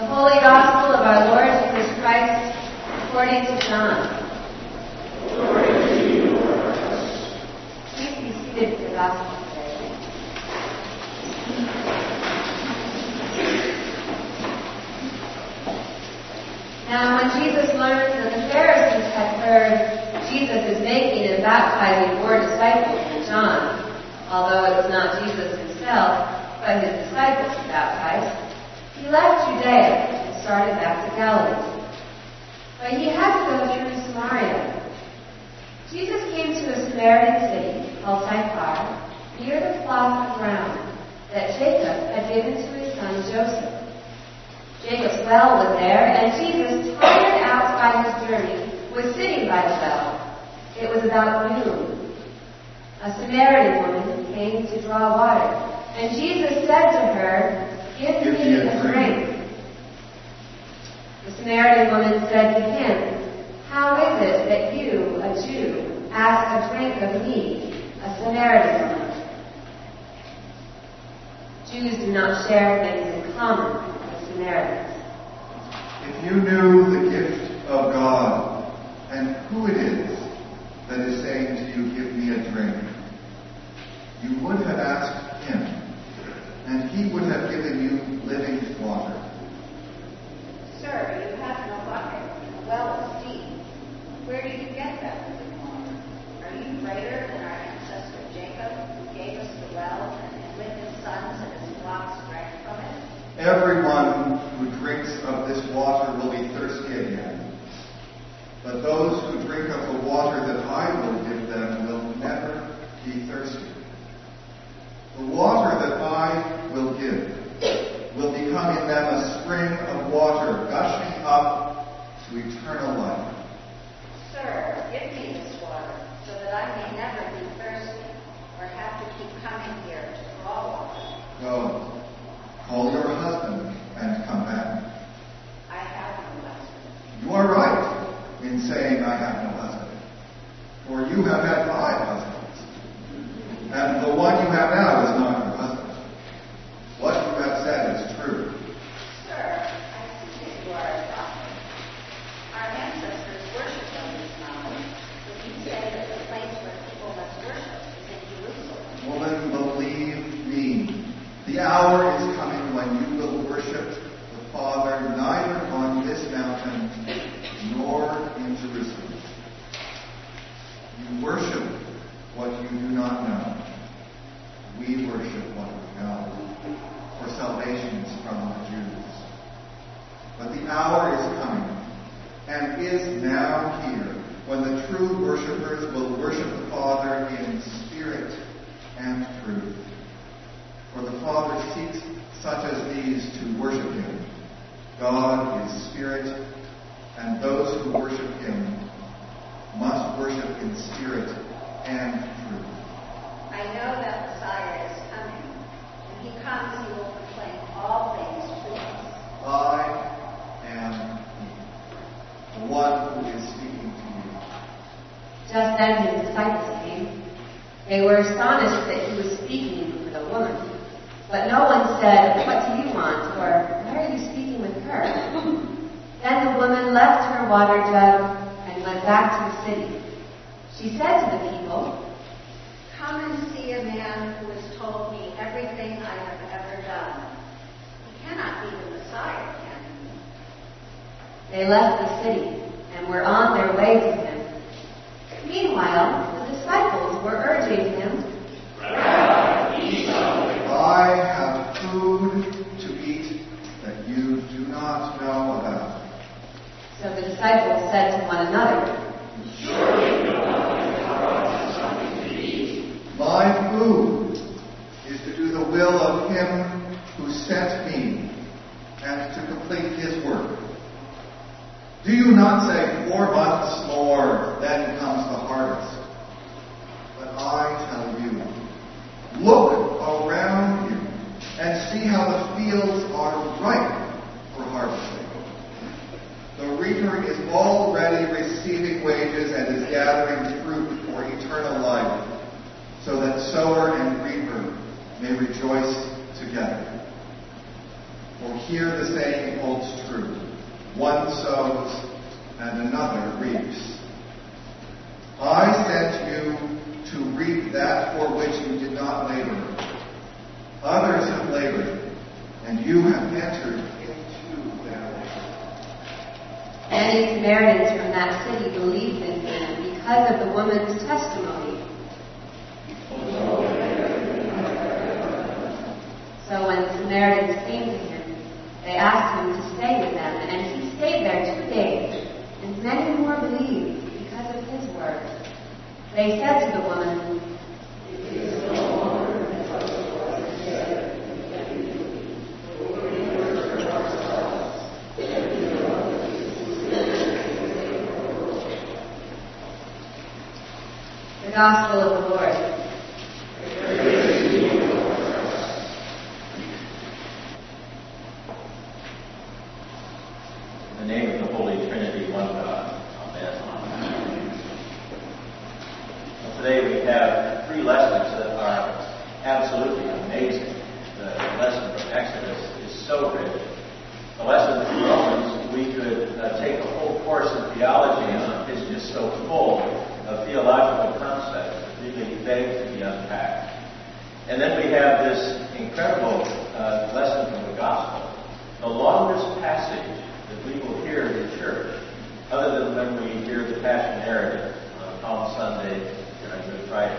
The Holy Gospel of our Lord Jesus Christ according to John. Please be seated for the Gospel today. Now when Jesus learned that the Pharisees had heard Jesus is making and baptizing more disciples than John, although it was not Jesus himself, but his disciples who baptized, he left Judea and started back to Galilee. But he had to go through Samaria. Jesus came to a Samaritan city called Sychar, near the plot of ground that Jacob had given to his son Joseph. Jacob's well was there, and Jesus, tired out by his journey, was sitting by the well. It was about noon. A Samaritan woman came to draw water, and Jesus said to her, Give, Give me a drink. The Samaritan woman said to him, How is it that you, a Jew, ask a drink of me, a Samaritan woman? Jews do not share things in common with Samaritans. If you knew the gift of God and who it is that is saying to you, Give me a drink, you would have asked him, and he would have given you living woman left her water jug and went back to the city. She said to the people, Come and see a man who has told me everything I have ever done. He cannot be the Messiah, can he? They left the city and were on their way to him. Meanwhile, the disciples were urging him, I disciples said to one another, Surely no My food is to do the will of him who sent me and to complete his work. Do you not say four months more, then comes the harvest? But I tell you, look around you and see how the fields are ripe for harvesting. The reaper is already receiving wages and is gathering fruit for eternal life, so that sower and reaper may rejoice together. For here the saying holds true one sows and another reaps. I sent you to reap that for which you did not labor. Others have labored, and you have entered into their labor. Many Samaritans from that city believed in him because of the woman's testimony. Gospel of the Lord. And then we have this incredible uh, lesson from the Gospel, the longest passage that we will hear in the church, other than when we hear the Passion narrative on Palm Sunday and on Good Friday.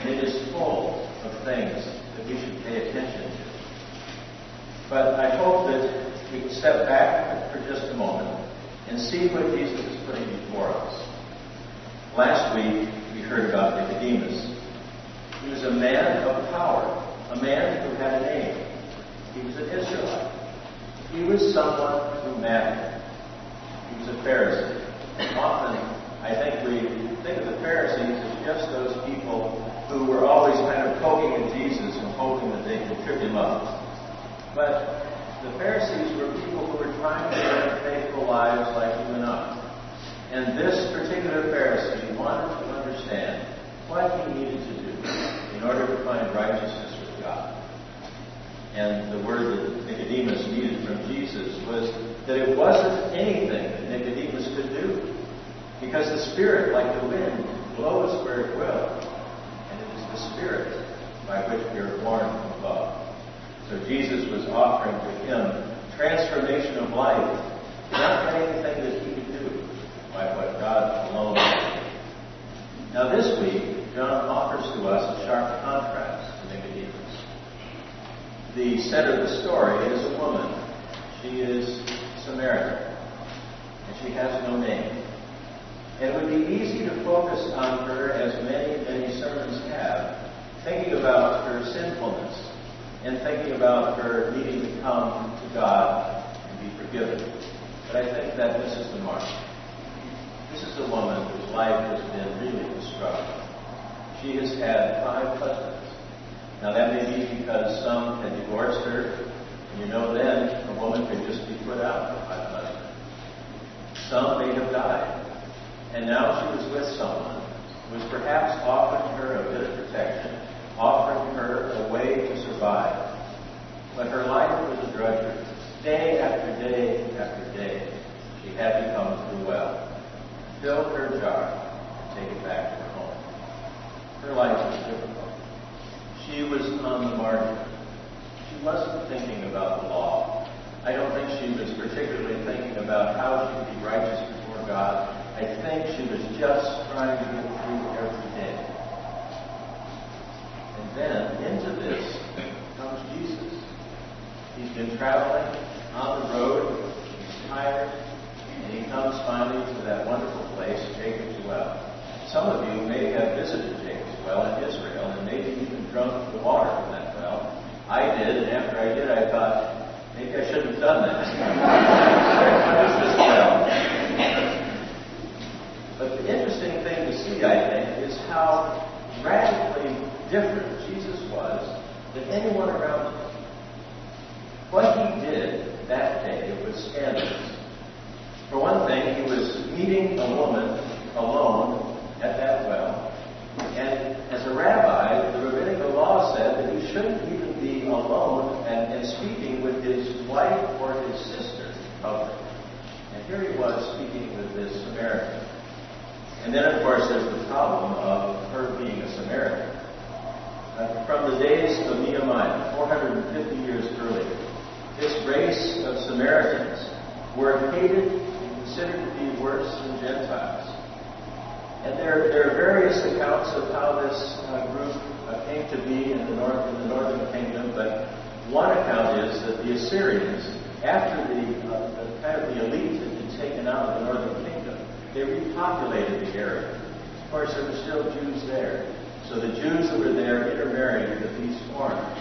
And it is full of things that we should pay attention to. But I hope that we can step back for just a moment and see what Jesus is putting before us. Last week, we heard about Nicodemus. He was a man of power, a man who had a name. He was an Israelite. He was someone who mattered. He was a Pharisee. Often, I think we think of the Pharisees as just those people who were always kind of poking at Jesus and hoping that they could trip him up. But the Pharisees were people who were trying to live faithful lives like you and I. And this particular Pharisee wanted to understand what he needed to do in order to find righteousness with God. And the word that Nicodemus needed from Jesus was that it wasn't anything that Nicodemus could do. Because the Spirit, like the wind, blows where it will. And it is the Spirit by which we are born from above. So Jesus was offering to him transformation of life, not anything that he could do, by what God alone do. Now this week, John offers to us a sharp contrast to Nicodemus. The center of the story is a woman. She is Samaritan, and she has no name. And it would be easy to focus on her, as many, many sermons have, thinking about her sinfulness and thinking about her needing to come to God and be forgiven. But I think that this is the mark. This is a woman whose life has been really struggle. She has had five husbands. Now that may be because some had divorced her, and you know then a woman could just be put out by the husband. Some may have died, and now she was with someone who was perhaps offering her a bit of protection, offering her a way to survive. But her life was a drudgery. Day after day after day, she had to come the well, fill her jar, and take it back to her home. Her life was difficult. She was on the margin. She wasn't thinking about the law. I don't think she was particularly thinking about how she could be righteous before God. I think she was just trying to get through every day. And then into this comes Jesus. He's been traveling on the road. He's tired. And he comes finally to that wonderful place, Jacob's Well. Some of you may have visited Jacob's Well in Israel and maybe even drunk the water from that well. I did, and after I did, I thought, maybe I shouldn't have done that. everyone around him. What he did that day was scandalous. For one thing, he was meeting a woman alone at that well. And as a rabbi, the rabbinical law said that he shouldn't even be alone and, and speaking with his wife or his sister. And here he was speaking with this Samaritan. And then, of course, there's the problem of her being a Samaritan. Uh, from the days Nehemiah, 450 years earlier, this race of Samaritans were hated and considered to be worse than Gentiles. And there, there are various accounts of how this uh, group uh, came to be in the, north, in the northern kingdom, but one account is that the Assyrians, after the, uh, the kind of the elite had been taken out of the northern kingdom, they repopulated the area. Of course, there were still Jews there. So the Jews that were there intermarried with these foreigners.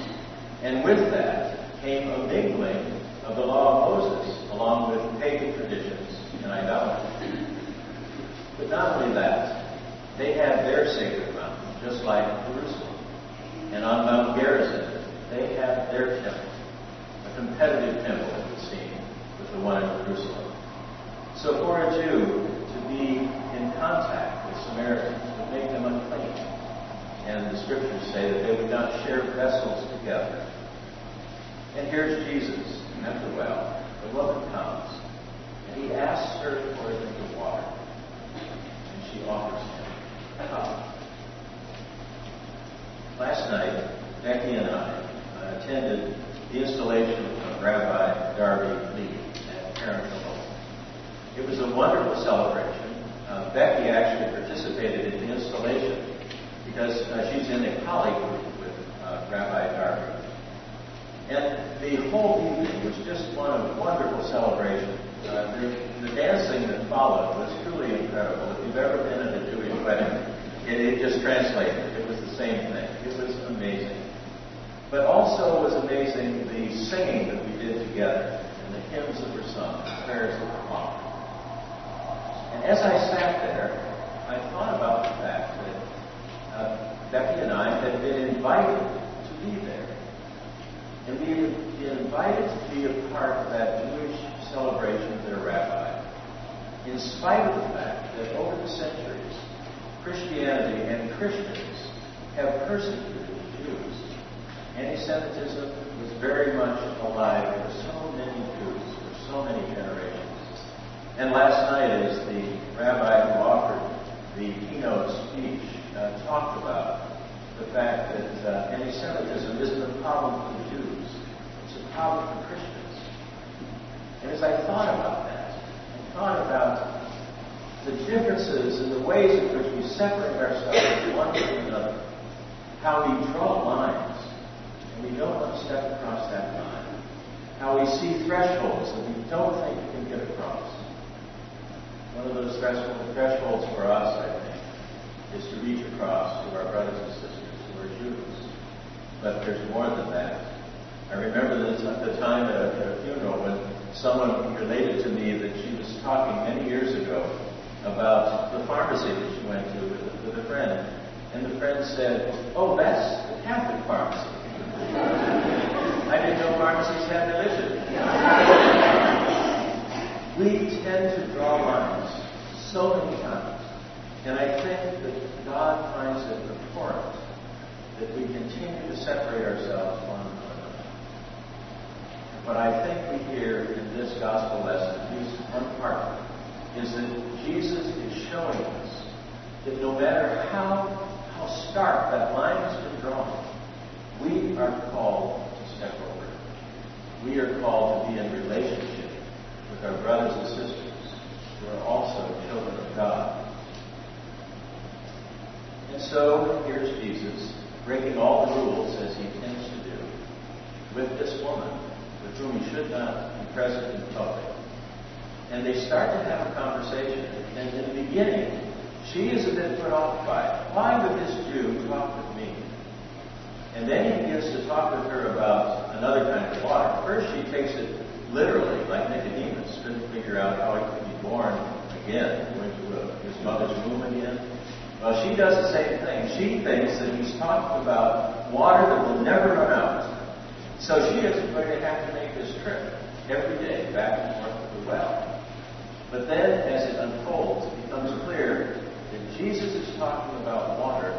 And with that came a mingling of the law of Moses, along with pagan traditions and idolatry. But not only that, they had their sacred mountain, just like Jerusalem. And on Mount Gerizim, they had their temple, a competitive temple, it would seem, with the one in Jerusalem. So for a Jew to be in contact with Samaritans would make them unclean. And the scriptures say that they would not share vessels together. And here's Jesus at the well. The woman comes, and he asks her for a drink of water. And she offers him a cup. Last night, Becky and I uh, attended the installation of Rabbi Darby Lee at Parent It was a wonderful celebration. Uh, Becky actually participated in the installation because uh, she's in a colleague group with uh, Rabbi Darby. And the whole evening was just one of wonderful celebration. Uh, the, the, dancing that followed was truly incredible. If you've ever been at a Jewish wedding, it, it just translated. Same thing. It was amazing. But also was amazing the singing that we did together and the hymns that were sung, the prayers that were offered. And as I sat there, I thought about the fact that uh, Becky and I had been invited to be there. And we had been invited to be a part of that Jewish celebration of their rabbi, in spite of the fact that over the centuries, Christianity and Christians have persecuted the Jews. Anti-Semitism was very much alive for so many Jews, for so many generations. And last night, as the rabbi who offered the keynote speech uh, talked about the fact that uh, anti-Semitism isn't a problem for the Jews it's a problem for Christians. And as I thought about that, I thought about the differences in the ways in which we separate ourselves one from another, how we draw lines, and we don't want to step across that line, how we see thresholds that we don't think we can get across. One of those thresholds, for us, I think, is to reach across to our brothers and sisters who are Jews. But there's more than that. I remember this at the time at a, at a funeral when someone related to me that she was talking many years ago about the pharmacy that she went to with, with a friend. And the friend said, Oh, that's the Catholic pharmacy. I didn't know pharmacies had religion. we tend to draw lines so many times. And I think that God finds it abhorrent that we continue to separate ourselves from one another. But I think we hear in this gospel lesson, at least one part, is that Jesus is showing us that no matter how, how stark that line has been drawn, we are called to step over. We are called to be in relationship with our brothers and sisters who are also children of God. And so here's Jesus breaking all the rules as he tends to do with this woman with whom he should not be present in public. And they start to have a conversation. And in the beginning, she is a bit put off by it. Why would this Jew talk with me? And then he begins to talk with her about another kind of water. First, she takes it literally, like Nicodemus, couldn't figure out how he could be born again, went to uh, his mother's womb again. Well, she does the same thing. She thinks that he's talking about water that will never run out. So she is going to have to make this trip every day back and forth to the well. But then, as it unfolds, it becomes clear if Jesus is talking about water,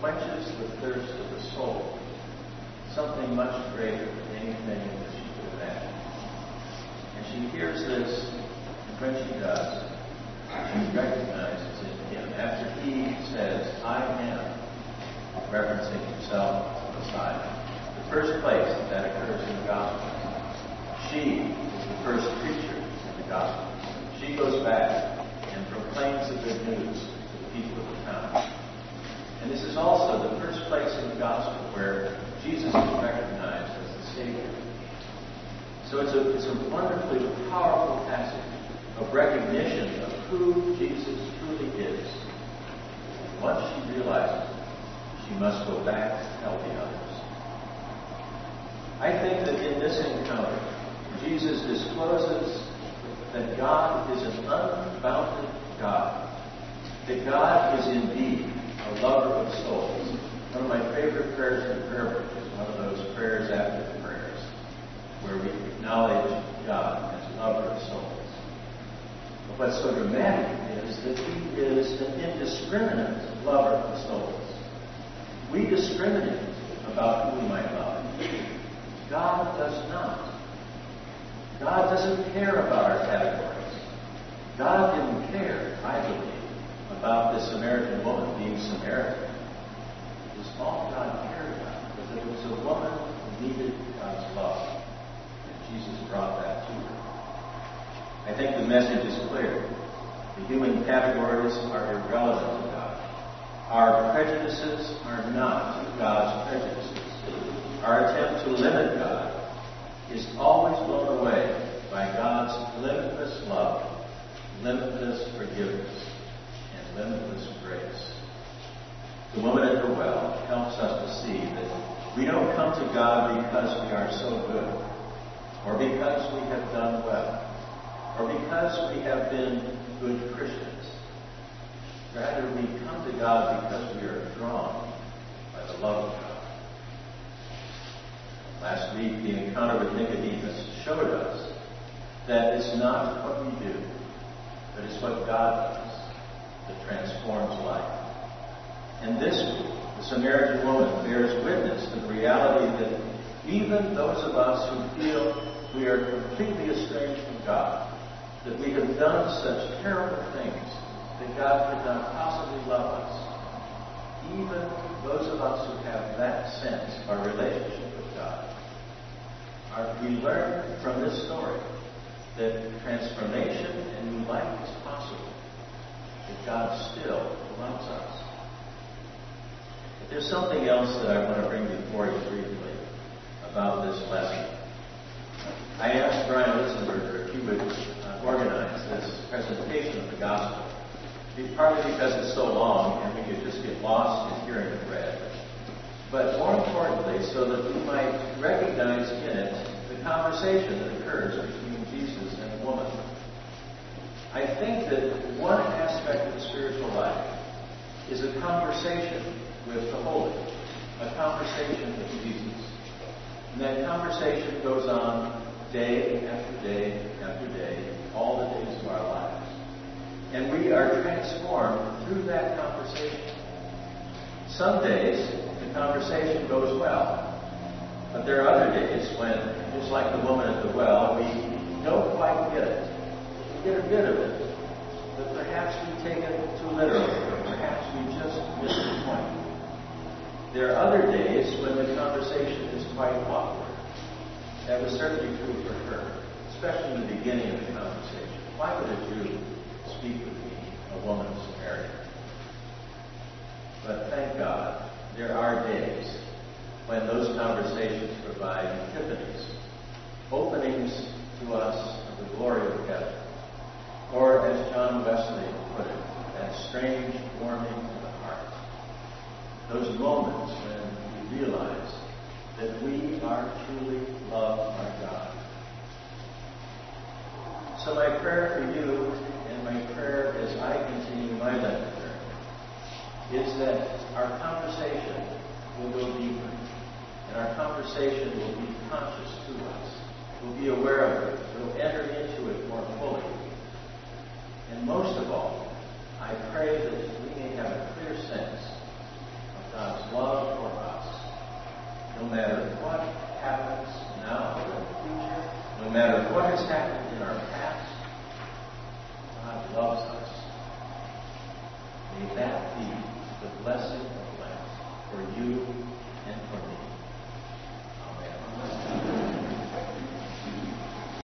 quenches the thirst of the soul, something much greater than anything that she could imagine. And she hears this, and when she does, she recognizes it him. After he says, I am, referencing himself to the Messiah. The first place that, that occurs in the Gospel. She is the first preacher in the Gospel. She goes back and proclaims the good news people of the town. And this is also the first place in the Gospel where Jesus is recognized as the Savior. So it's a, it's a wonderfully powerful passage of recognition of who Jesus truly is. Once she realizes it, she must go back to tell the others. I think that in this encounter, Jesus discloses that God is an unbounded God. That God is indeed a lover of souls. One of my favorite prayers in the prayer book is one of those prayers after the prayers, where we acknowledge God as a lover of souls. But what's so dramatic is that He is an indiscriminate lover of souls. We discriminate about who we might love. God does not. God doesn't care about our categories. God didn't care, I believe, about this Samaritan woman being Samaritan. It was all God cared about that it was a woman who needed God's love. And Jesus brought that to her. I think the message is clear. The human categories are irrelevant to God. Our prejudices are not God's prejudices. Our attempt to limit God is always blown away by God's limitless love, limitless forgiveness, limitless grace. The woman at the well helps us to see that we don't come to God because we are so good, or because we have done well, or because we have been good Christians. Rather, we come to God because we are drawn by the love of God. Last week, the encounter with Nicodemus showed us that it's not what we do, but it's what God does that transforms life. And this the Samaritan woman bears witness to the reality that even those of us who feel we are completely estranged from God, that we have done such terrible things that God could not possibly love us, even those of us who have that sense of our relationship with God, are, we learn from this story that transformation and new life that God still loves us. But there's something else that I want to bring before you briefly about this lesson. I asked Brian Litzenberger if he would uh, organize this presentation of the gospel, partly because it's so long and we could just get lost in hearing it read, but more importantly, so that we might recognize in it the conversation that occurs between Jesus and the woman. I think that one aspect of the spiritual life is a conversation with the Holy, a conversation with Jesus. And that conversation goes on day after day after day, all the days of our lives. And we are transformed through that conversation. Some days, the conversation goes well. But there are other days when, just like the woman at the well, we don't quite get it. We get a bit of it, but perhaps we take it too literally, or perhaps we just miss the point. There are other days when the conversation is quite awkward. That was certainly true for her, especially in the beginning of the conversation. Why would a Jew speak with me, a woman of Samaria? But thank God, there are days when those conversations provide epiphanies, openings to us of the glory of heaven. Or, as John Wesley put it, that strange warming of the heart. Those moments when we realize that we are truly loved by God. So my prayer for you, and my prayer as I continue my journey, is that our conversation will go deeper, and our conversation will be conscious to us. We'll be aware of it. We'll enter into it more fully. And most of all, I pray that we may have a clear sense of God's love for us. No matter what happens now or in the future, no matter what has happened in our past, God loves us. May that be the blessing of life for you and for me.